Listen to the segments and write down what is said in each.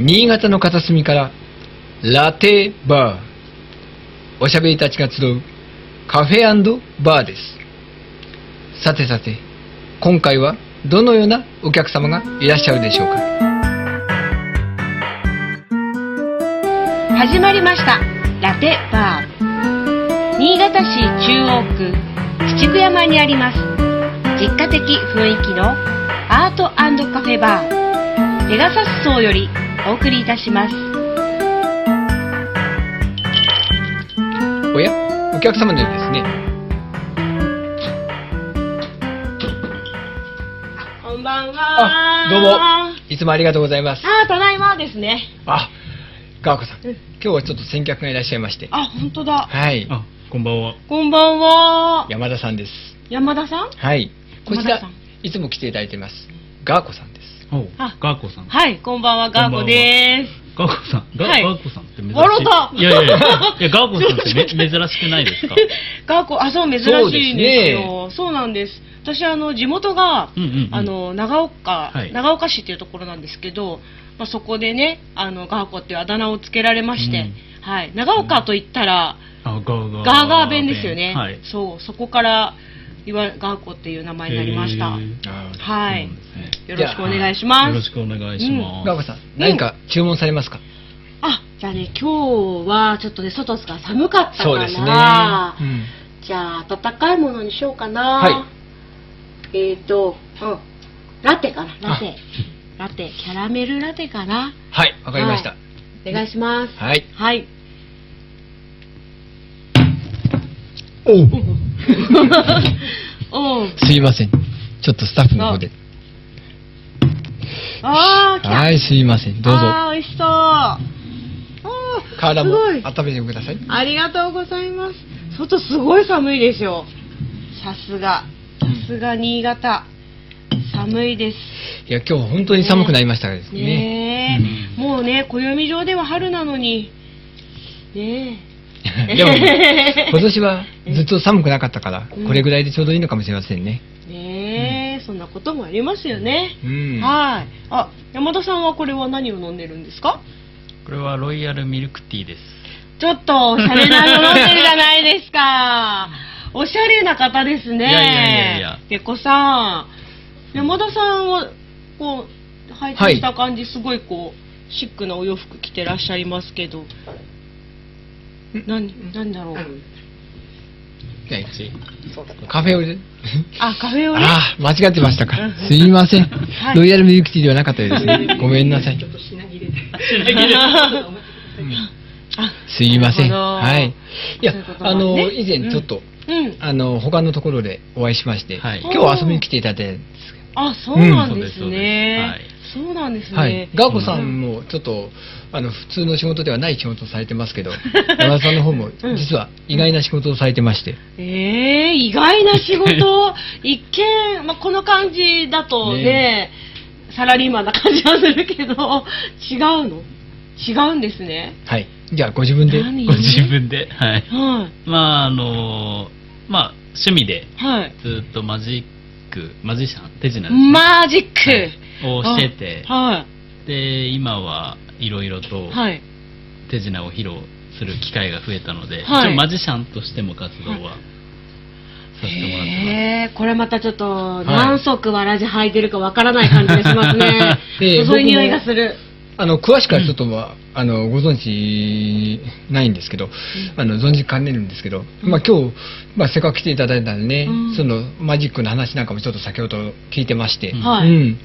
新潟の片隅からラテバー。おしゃべりたちが集うカフェバーです。さてさて今回はどのようなお客様がいらっしゃるでしょうか？始まりましたラテバー。新潟市中央区七久山にあります実家的雰囲気のアートカフェバー。ペガサス層よりお送りいたします。おやお客様のようですね。こんばんは。あどうも。いつもありがとうございます。あただいまですね。あガーコさん、うん。今日はちょっと先客がいらっしゃいまして。あ本当だ。はい。あ、こんばんは。こんばんは。山田さんです。山田さん？はい。こちらいつも来ていただいてます。ガーコさんあガーコさん。はいこんばんはガーコですガーコさん。ガ,、はいガーコさんって珍しい。いやいやいや。いや、ガーコさんってめ珍しくないですか？ガーコ、あ、そう、珍しいんですねよ。そうなんです。私、あの、地元が、うんうんうんあの、長岡、はい長岡市っていうところなんですけど、まあ、そこでね、あの、ガーコっていうあだ名をつけられまして、うんはい。長岡と言ったら、あ、ガーガー。ガーガー弁ですよね。はい。そう、そこから、いわガーコっていう名前になりました。はい。よろしくお願いします。よろしくお願いします。ガーコさん何か注文されますか、あ、じゃあね、今日はちょっとね、外が寒かったから、そうですね、うんじゃあ、温かいものにしようかな。はえっ、ー、と、うん。ラテかな、ラテ。ラテ、キャラメルラテかな。はいわかりました、はお願いします。はいはい。おうおう。すいませんちょっとスタッフの方であー、来た。はいすいませんどうぞあー、美味しそう。あー、体も。温めてくださいありがとうございます。外すごい寒いですよ。さすが。さすが新潟。寒いです。いや今日本当に寒くなりましたですねねえ、うんもうね、暦上では春なのに。ね でも今年はずっと寒くなかったからうんこれぐらいでちょうどいいのかもしれませんねえ。ねえ、そんなこともありますよね。うんはい。あ、山田さんはこれは何を飲んでるんですか？これはロイヤルミルクティーです。ちょっとおしゃれなの飲んでるじゃないですか。おしゃれな方ですね。いやいやいやいやペコさん。山田さんは、こう、拝見した感じ、すごいこう、シックなお洋服着てらっしゃいますけど。何、何だろう。ね。カフェオレあ、カフェオレ？ああ間違ってましたか。うん。すいません、はい。ロイヤルミルクティーではなかったです。ねごめんなさい。あすいません。はい。いやあの、ね以前ちょっと、うん。あの、他のところでお会いしまして、はい。今日は遊びに来ていただいたんですあ、そうなんですねはい。そうなんですはいね。。ガーコさんもちょっと、あの、普通の仕事ではない仕事をされてますけど、山田さんの方もうん実は意外な仕事をされてまして、ええ意外な仕事？一見、まあ、この感じだとねねサラリーマンな感じはするけど、違うの？違うんですね。はい。じゃあご自分で、何？ご自分で。はい。はまあ、あのーまあ、趣味でい。はい。ずっとマジック、マジシャン、手品ですねマジック、をしてて、はで、今はいろいろとい。はい。手品を披露する機会が増えたので、はい一応マジシャンとしても活動はさせてもらってます。へえこれまたちょっと、い何足わらじ履いてるかわからない感じがしますね。ええそういう匂いがする。あの、詳しくはちょっと、まあ、あの、ご存知ないんですけど、あの、存じかねるんですけど、まあ今日、まあせっかく来ていただいたんでね、うん。そのマジックの話なんかもちょっと先ほど聞いてまして、うん。はい。うん。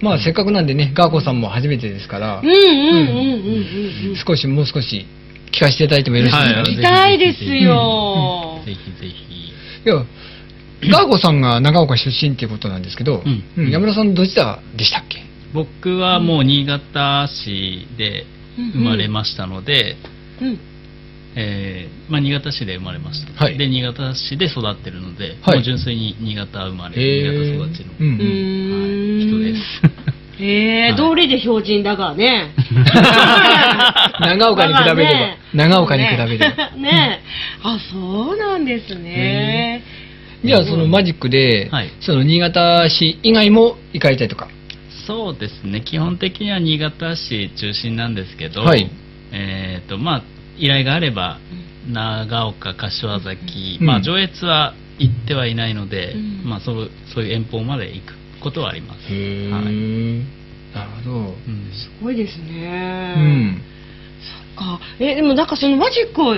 まあせっかくなんでね、ガーコさんも初めてですからうん、うんうんうんうん。うん。少しもう少し聞かせていただいてもよろしいですか、はい聞きたいですよ。ぜひぜひ。いや、ガーコさんが長岡出身っていうことなんですけど、うん。うん。山田さんどちらでしたっけ？僕はもう新潟市で生まれましたので、うん。えーまあ、新潟市で生まれました、はい。で新潟市で育ってるので、はい。もう純粋に新潟生まれ、へ新潟育ちの、うんうーん。はい、人です。へえ、はい。道理で標準だがね。長岡に比べれば。長岡に比べれば。ね。ね。あ、そうなんですね。じゃあそのマジックで、はい。その新潟市以外も行かれたりとか？そうですね。基本的には新潟市中心なんですけど、はい。えっ、とまあ依頼があれば長岡柏崎、うん。まあ上越は行ってはいないので、うん。まあそうそういう遠方まで行くことはあります。へえ、はい。なるほど。うん。すごいですうね。んか。えでもなんかそのマジックを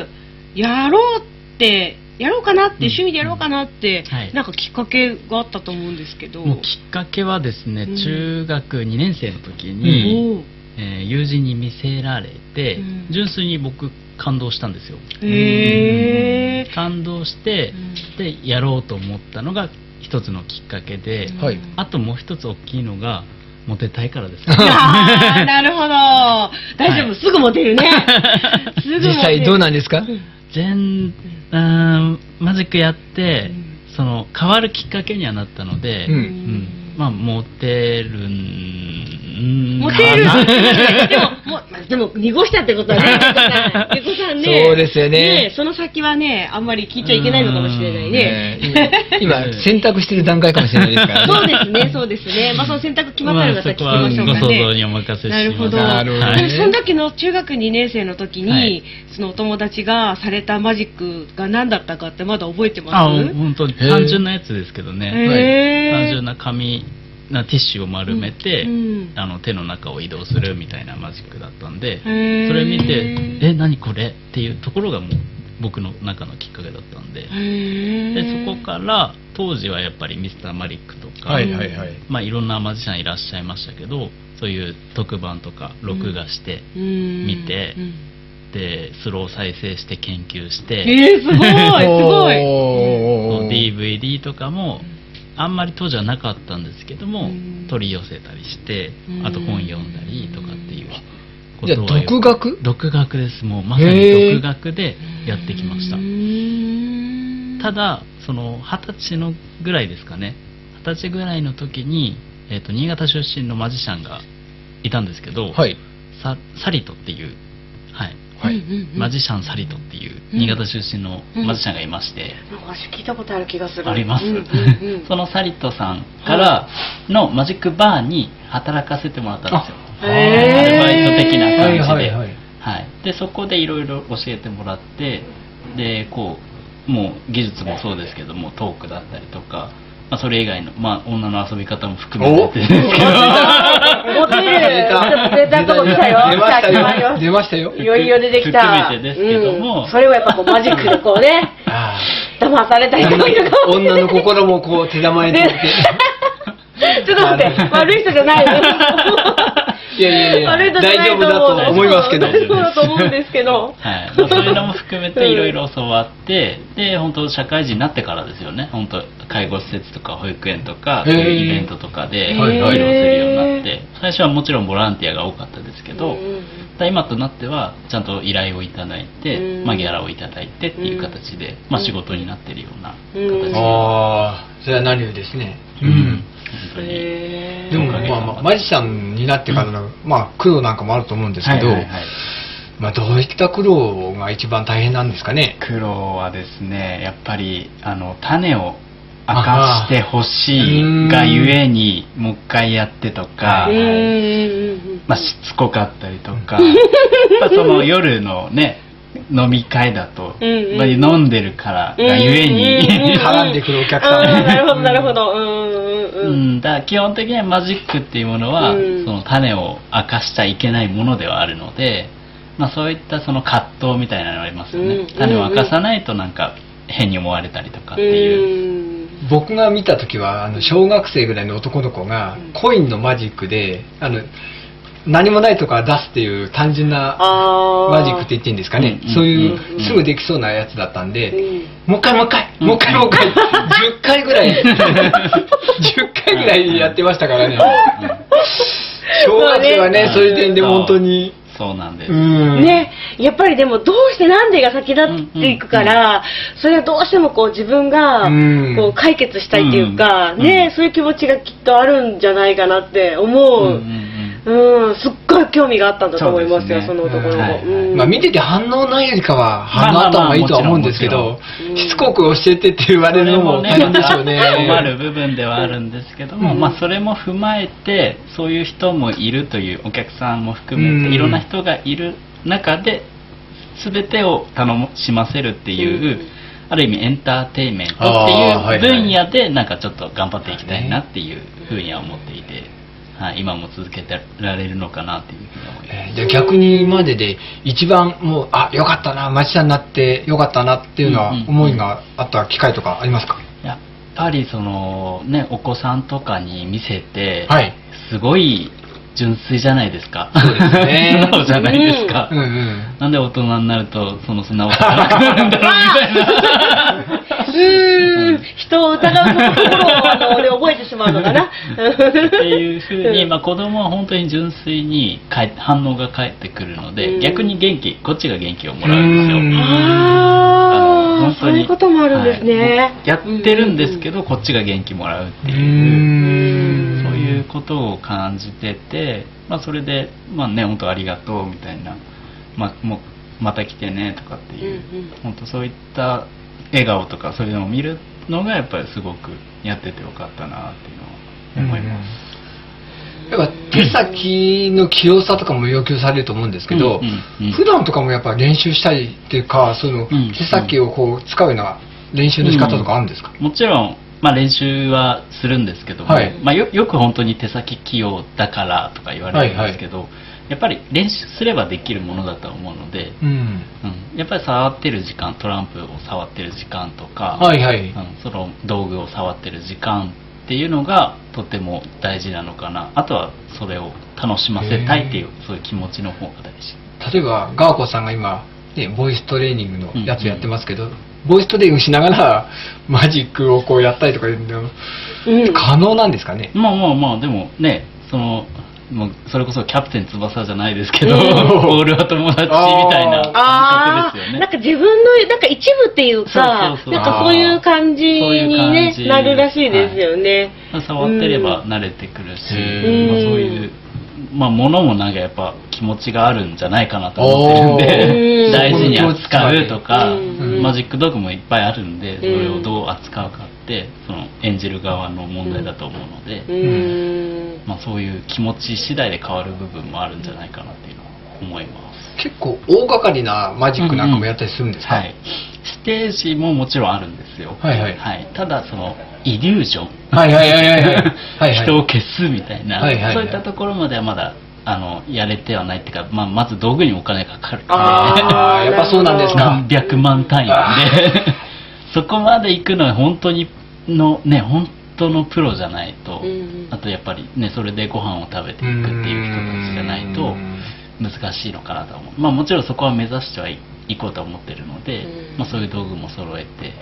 やろうってやろうかなって、うん趣味でやろうかなって、はい。なんかきっかけがあったと思うんですけど。もうきっかけはですね、うん。中学2年生の時おに、ーえー友人に見せられて、うん。純粋に僕感動したんですよ。へえ感動して、でやろうと思ったのが一つのきっかけで、はい。あともう一つ大きいのがモテたいからです。あーなるほど。大丈夫、はい。すぐモテるね。実際どうなんですか？全うんマジックやって、うん。その変わるきっかけにはなったので、うん。うん。まあモテるんモテる。でももうでも濁したってことはねゆこさんね。そうですよね。その先はねあんまり聞いちゃいけないのかもしれないね。ね今 今選択してる段階かもしれないですからね。そうですね、そうですね。まあ、その選択決まったらまた聞きましょうかまあそこはご想像ね。にお任せします。なるほど。なるほど。ねでその時の中学2年生の時に、はい。そのお友達がされたマジックが何だったかってまだ覚えてあます？本当に単純なやつですけどね、単純な紙なティッシュを丸めて、うんあの手の中を移動するみたいなマジックだったんで、それ見て「え何これ?」っていうところがもう僕の中のきっかけだったんででそこから当時はやっぱりミスターマリックとか、はいはいはい。まあ、いろんなマジシャンいらっしゃいましたけどそういう特番とか録画して、うん。見てうん。でスロー再生して研究して、えー、すごい、すごい。DVD とかもあんまり当時はなかったんですけども、うん。取り寄せたりしてうん。あと本読んだりとかっていうことはよ独学？独学です。もうまさに独学でやってきました。た、だその二十歳のぐらいですかね。二十歳ぐらいの時に、えー、と新潟出身のマジシャンがいたんですけど、はい。ササリトっていう、はいはい。うんうんうん。マジシャンサリトっていううん。新潟出身のマジシャンがいまして、なんか私聞いたことある気がする。あります、うんうんうん。そのサリトさんからのマジックバーに働かせてもらったんですよ。アルバイト的な感じで、はいはいはい。はい。でそこでいろいろ教えてもらってでこうもう技術もそうですけどもトークだったりとか、まあ、それ以外の、まあ、女の遊び方も含めてですけどモテる。出たとこ来たよ。出ましたよ出ましたよいよいよ出てきた。含めてですけどもうんそれをやっぱこうマジックでこうね、あ騙されたー人もいるかもしれない。女の心もこう手玉に取ってちょっと待って、悪い人じゃないの。いやいやいや悪い人じゃない大丈夫だと思いますけど。そうだと思うんですけど。はい、まあそういうのも含めていろいろ教わって、で本当社会人になってからですよね。本当介護施設とか保育園とかそういうイベントとかでへー。披露するようになって。最初はもちろんボランティアが多かったですけど、今となってはちゃんと依頼をいただいて、うん。まあ、ギャラをいただいてっていう形で、まあ、仕事になってるようなうん。形で、ああそれは何よりですね。うん。本当に。へー。でもまあまあマジシャンになってからの、まあ苦労なんかもあると思うんですけど、はいはいはい。まあどういった苦労が一番大変なんですかね？苦労はですねやっぱりあの種を明かしてほしいがゆえにもう一回やってとか、うんうんうんうんまあ、しつこかったりとか まあその夜のね飲み会だと、うんうん。まあ、飲んでるからがゆえに、うんうんうん 絡んでくるお客さん。なるほど、なるほど。うんうんだから基本的にはマジックっていうものは、うん。その種を明かしちゃいけないものではあるので、まあ、そういったその葛藤みたいなのがありますよね、うん。種を明かさないとなんか変に思われたりとかっていう、うん。僕が見た時はあの小学生ぐらいの男の子がうん。コインのマジックであの何もないとこから出すっていう単純なマジックって言っていいんですかね。うんそういううんすぐできそうなやつだったんで、うん。もう一回もう一回、うん。もう一回もう一回、10回ぐらい、10回ぐらいやってましたからね。小学生はね、まあね。そういう点で本当に。そうなんです、うん。ね、やっぱりでもどうしてなんでが先立っていくから、それはどうしてもこう自分がうん。こう解決したいっていうか、うん。ね、そういう気持ちがきっとあるんじゃないかなって思う。うんうんうんうん、すっごい興味があったんだと思いますよ、そのところも。はい。うん。まあ見てて反応ないよりかは反応あった方がいいとは思うんですけどまあまあまあもちろん。しつこく教えてって言われるのも大変でしょうね。困る部分ではあるんですけども、うんまあそれも踏まえてそういう人もいるというお客さんも含めうんていろんな人がいる中で全てを楽しませるっていう、うんある意味エンターテインメントっていう分野でなんかちょっと頑張っていきたいなっていうふうには思っていて、はい、今も続けてられるのかなっていうふうに思います。えーじゃあ逆に今までで一番もう、あ、よかったな、町田になってよかったなっていうのは思いがあった機会とかありますか？やっぱりそのねお子さんとかに見せて、はい。すごい純粋じゃないですか。そうですね 素直じゃないですか。うんうん。なんで大人になるとその素直さがなくなるんだろうみたいな。うーん、人を疑うところをあの、ね、覚えてしまうのかな。っていうふうに、うん。まあ、子供は本当に純粋に返反応が返ってくるので、うん。逆に元気こっちが元気をもらうんですよ。うん。あのああ、本当に。そういうこともあるんですね。はい。やってるんですけど、こっちが元気もらうってう。いう。ん。そういうことを感じてて、まあ、それで、まあね、本当ありがとうみたいな、まあ、もうまた来てねとかっていう、うんうん。本当そういった笑顔とかそういうのを見るのがやっぱりすごくやっててよかったなっていうのは思います。やっぱ手先の器用さとかも要求されると思うんですけど、うんうんうん。普段とかもやっぱ練習したりっていうか、そのうん手先をこう使うような練習の仕方とかあるんですか、もちろん、まあ、練習はするんですけども、はい。まあ、よよく本当に手先器用だからとか言われるんですけど、やっぱり練習すればできるものだと思うので、うん。うん、やっぱり触ってる時間トランプを触ってる時間とか、はいはい。うん、その道具を触ってる時間っていうのがとても大事なのかなあとはそれを楽しませたいっていうそういう気持ちの方が大事例えば、ガーコさんが今、ね、ボイストレーニングのやつやってますけど、ボイストレーニングしながら マジックをこうやったりとかいうのうん。可能なんですかね、まあまあまあでもねそのもうそれこそキャプテン翼じゃないですけど、うん ボールは友達みたいな感ああ、覚ですよね。なんか自分の、なんか一部っていうか、そうそうそう。なんかそういう感じにね、じ。なるらしいですよね。触ってれば慣れてくるし、うん。まあ、そういう、まあ、ものもなんかやっぱ気持ちがあるんじゃないかなと思ってるんおでー大事に扱うとか、うん。マジック道具もいっぱいあるんでそれをどう扱うかってその演じる側の問題だと思うので、うーん。まあ、そういう気持ち次第で変わる部分もあるんじゃないかなっていうのは思います。結構大掛かりなマジックなんかもやったりするんですか、はい、ステージももちろんあるんですよ、はいはい。ただそのイリュージョン。はいはいはいはいはい。はいはい。人を消すみたいな、はいはいはい。そういったところまではまだあのやれてはないっていうか、まあ、まず道具にお金かかるあーやっぱそうなんですか。何百万単位なんで。そこまで行くのは本当にのね本当のプロじゃないと、うんあとやっぱりねそれでご飯を食べていくっていう人たちじゃないと難しいのかなと思う。まあもちろんそこは目指してはい行こうとは思ってるので、うん。まあ、そういう道具も揃えて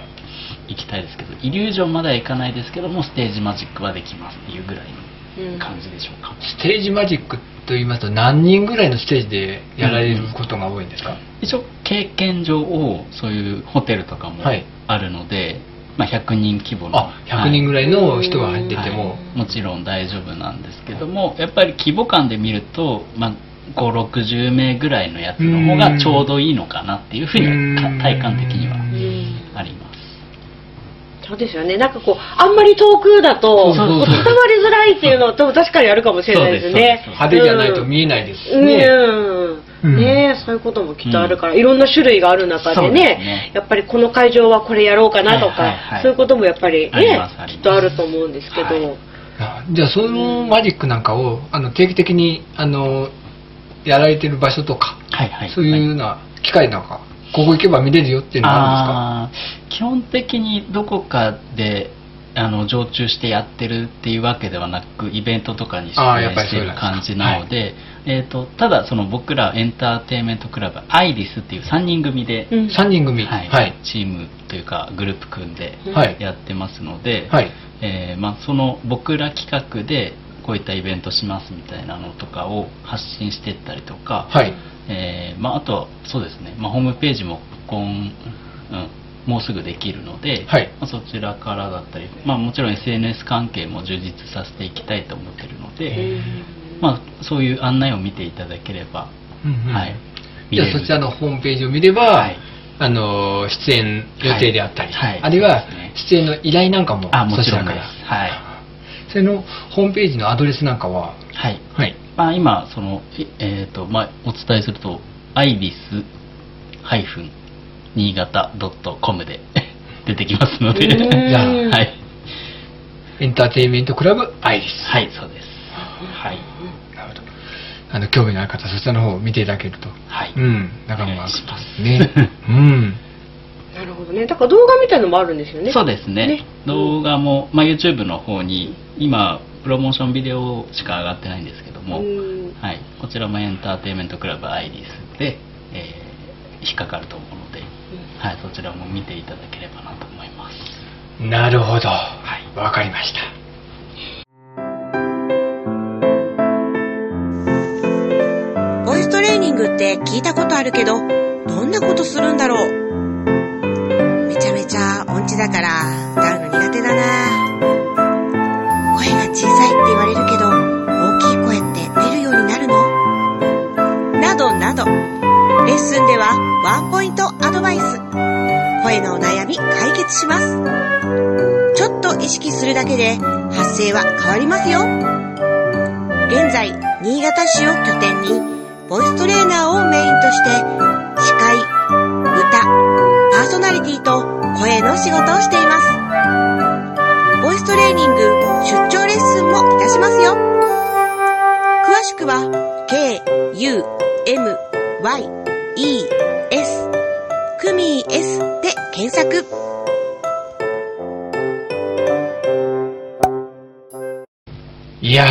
いきたいですけどイリュージョンまではいかないですけどもステージマジックはできますっていうぐらいの感じでしょうか、ステージマジックと言いますと何人ぐらいのステージでやられることが多いんですか、一応経験上をそういうホテルとかもはい。あるので、まあ、100人規模の。あ100人ぐらいの人が入ってても、はい。もちろん大丈夫なんですけどもやっぱり規模感で見ると、まあ、560名ぐらいのやつの方がちょうどいいのかなっていうふうに体感的にはうん。あります。そうですよね。なんかこう、あんまり遠くだと、そうそうそう。こう伝わりづらいっていうのは多分確かにあるかもしれないですね。派手じゃないと見えないです。ね、うんうんねえそういうこともきっとあるから、いろんな種類がある中でねですね。やっぱりこの会場はこれやろうかなとか、はいはいはい。そういうこともやっぱりねきっとあると思うんですけど、はい。あじゃあそのマジックなんかをあの定期的にあのやられてる場所とか、はいはい。そういうような機会なんかここ行けば見れるよっていうのがああー基本的にどこかであの常駐してやってるっていうわけではなくイベントとかに出演していぱりそうなんるですか。感じなので、えー、とただその僕らエンターテインメントクラブアイリスっていう3人組で、うん。るんですか3人組。はい。はい。チームというかグループ組んではい。やってますので、はい。えーまあ、その僕ら企画でこういったイベントしますみたいなのとかを発信していったりとか、はい。えーまあ、あとはそうですね、まあ、ホームページも今、うん、もうすぐできるので、はい。まあ、そちらからだったり、まあ、もちろん SNS 関係も充実させていきたいと思ってるので、まあ、そういう案内を見ていただければ、うんうんはい。じゃあそちらのホームページを見れば、はいあの出演予定であったり、はいはいあるいは出演の依頼なんかもあ、もちろんそちらからです。はい。それのホームページのアドレスなんかは？はい。はいまあ、今、その、いえっ、と、まあ、お伝えすると、ibis-niigata.com で 出てきますので、じゃあはい。エンターテインメントクラブアイリスはい、そうです。はい。あの興味のある方そちらの方を見ていただけると。はい。うん。仲間が。します。ね。うん。なるほどね。だから動画みたいのもあるんですよね。そうですね。ね。動画も、まあ、YouTube の方に今プロモーションビデオしか上がってないんですけども、うん。はい、こちらもエンターテインメントクラブアイリスで、えー引っかかると思うので、はい、そちらも見ていただければなと思います。なるほど。はい。わかりましたングって聞いたことあるけど、どんなことするんだろう？めちゃめちゃ音痴だから歌うの苦手だな声が小さいって言われるけど、大きい声って出るようになるの？などなど、レッスンではワンポイントアドバイス。声のお悩み解決します。ちょっと意識するだけで発声は変わりますよ。現在、新潟市を拠点に、ボイストレーナーをメインとして、司会、歌、パーソナリティと声の仕事をしています。ボイストレーニング、出張レッスンもいたしますよ。詳しくは、k, u, m, y, e, s, クミー S で検索。いやー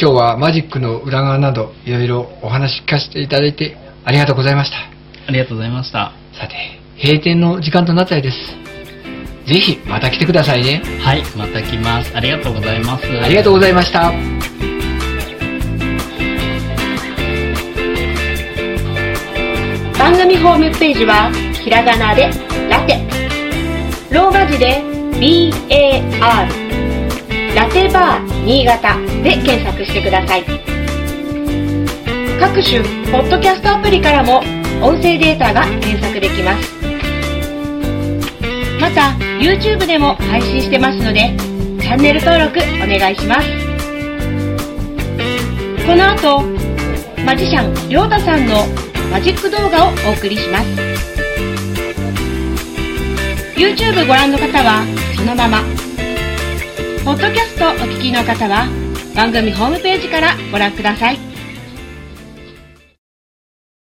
今日はマジックの裏側などいろいろお話聞かせていただいてありがとうございました。ありがとうございました。さて閉店の時間となったようです。ぜひまた来てくださいね。はいまた来ます。ありがとうございます。ありがとうございました。番組ホームページはひらがなでラテ。ローマ字で BAR ラテバー新潟で検索してください。各種ポッドキャストアプリからも音声データが検索できます。また YouTube でも配信してますのでチャンネル登録お願いします。この後マジシャンりょうたさんのマジック動画をお送りします。YouTube ご覧の方はそのままポッドキャストお聞きの方は番組ホームページからご覧ください。